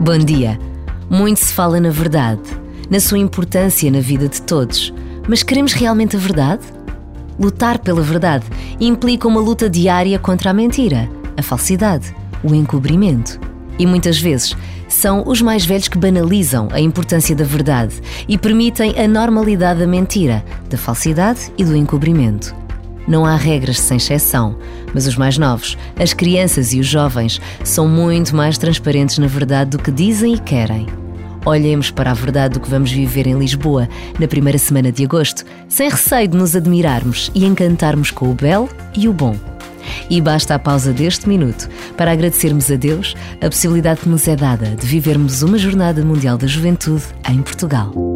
Bom dia. Muito se fala na verdade, na sua importância na vida de todos. Mas queremos realmente a verdade? Lutar pela verdade implica uma luta diária contra a mentira, a falsidade, o encobrimento. E muitas vezes são os mais velhos que banalizam a importância da verdade e permitem a normalidade da mentira, da falsidade e do encobrimento. Não há regras sem exceção, mas os mais novos, as crianças e os jovens, são muito mais transparentes na verdade do que dizem e querem. Olhemos para a verdade do que vamos viver em Lisboa na primeira semana de agosto, sem receio de nos admirarmos e encantarmos com o belo e o bom. E basta a pausa deste minuto para agradecermos a Deus a possibilidade que nos é dada de vivermos uma Jornada Mundial da Juventude em Portugal.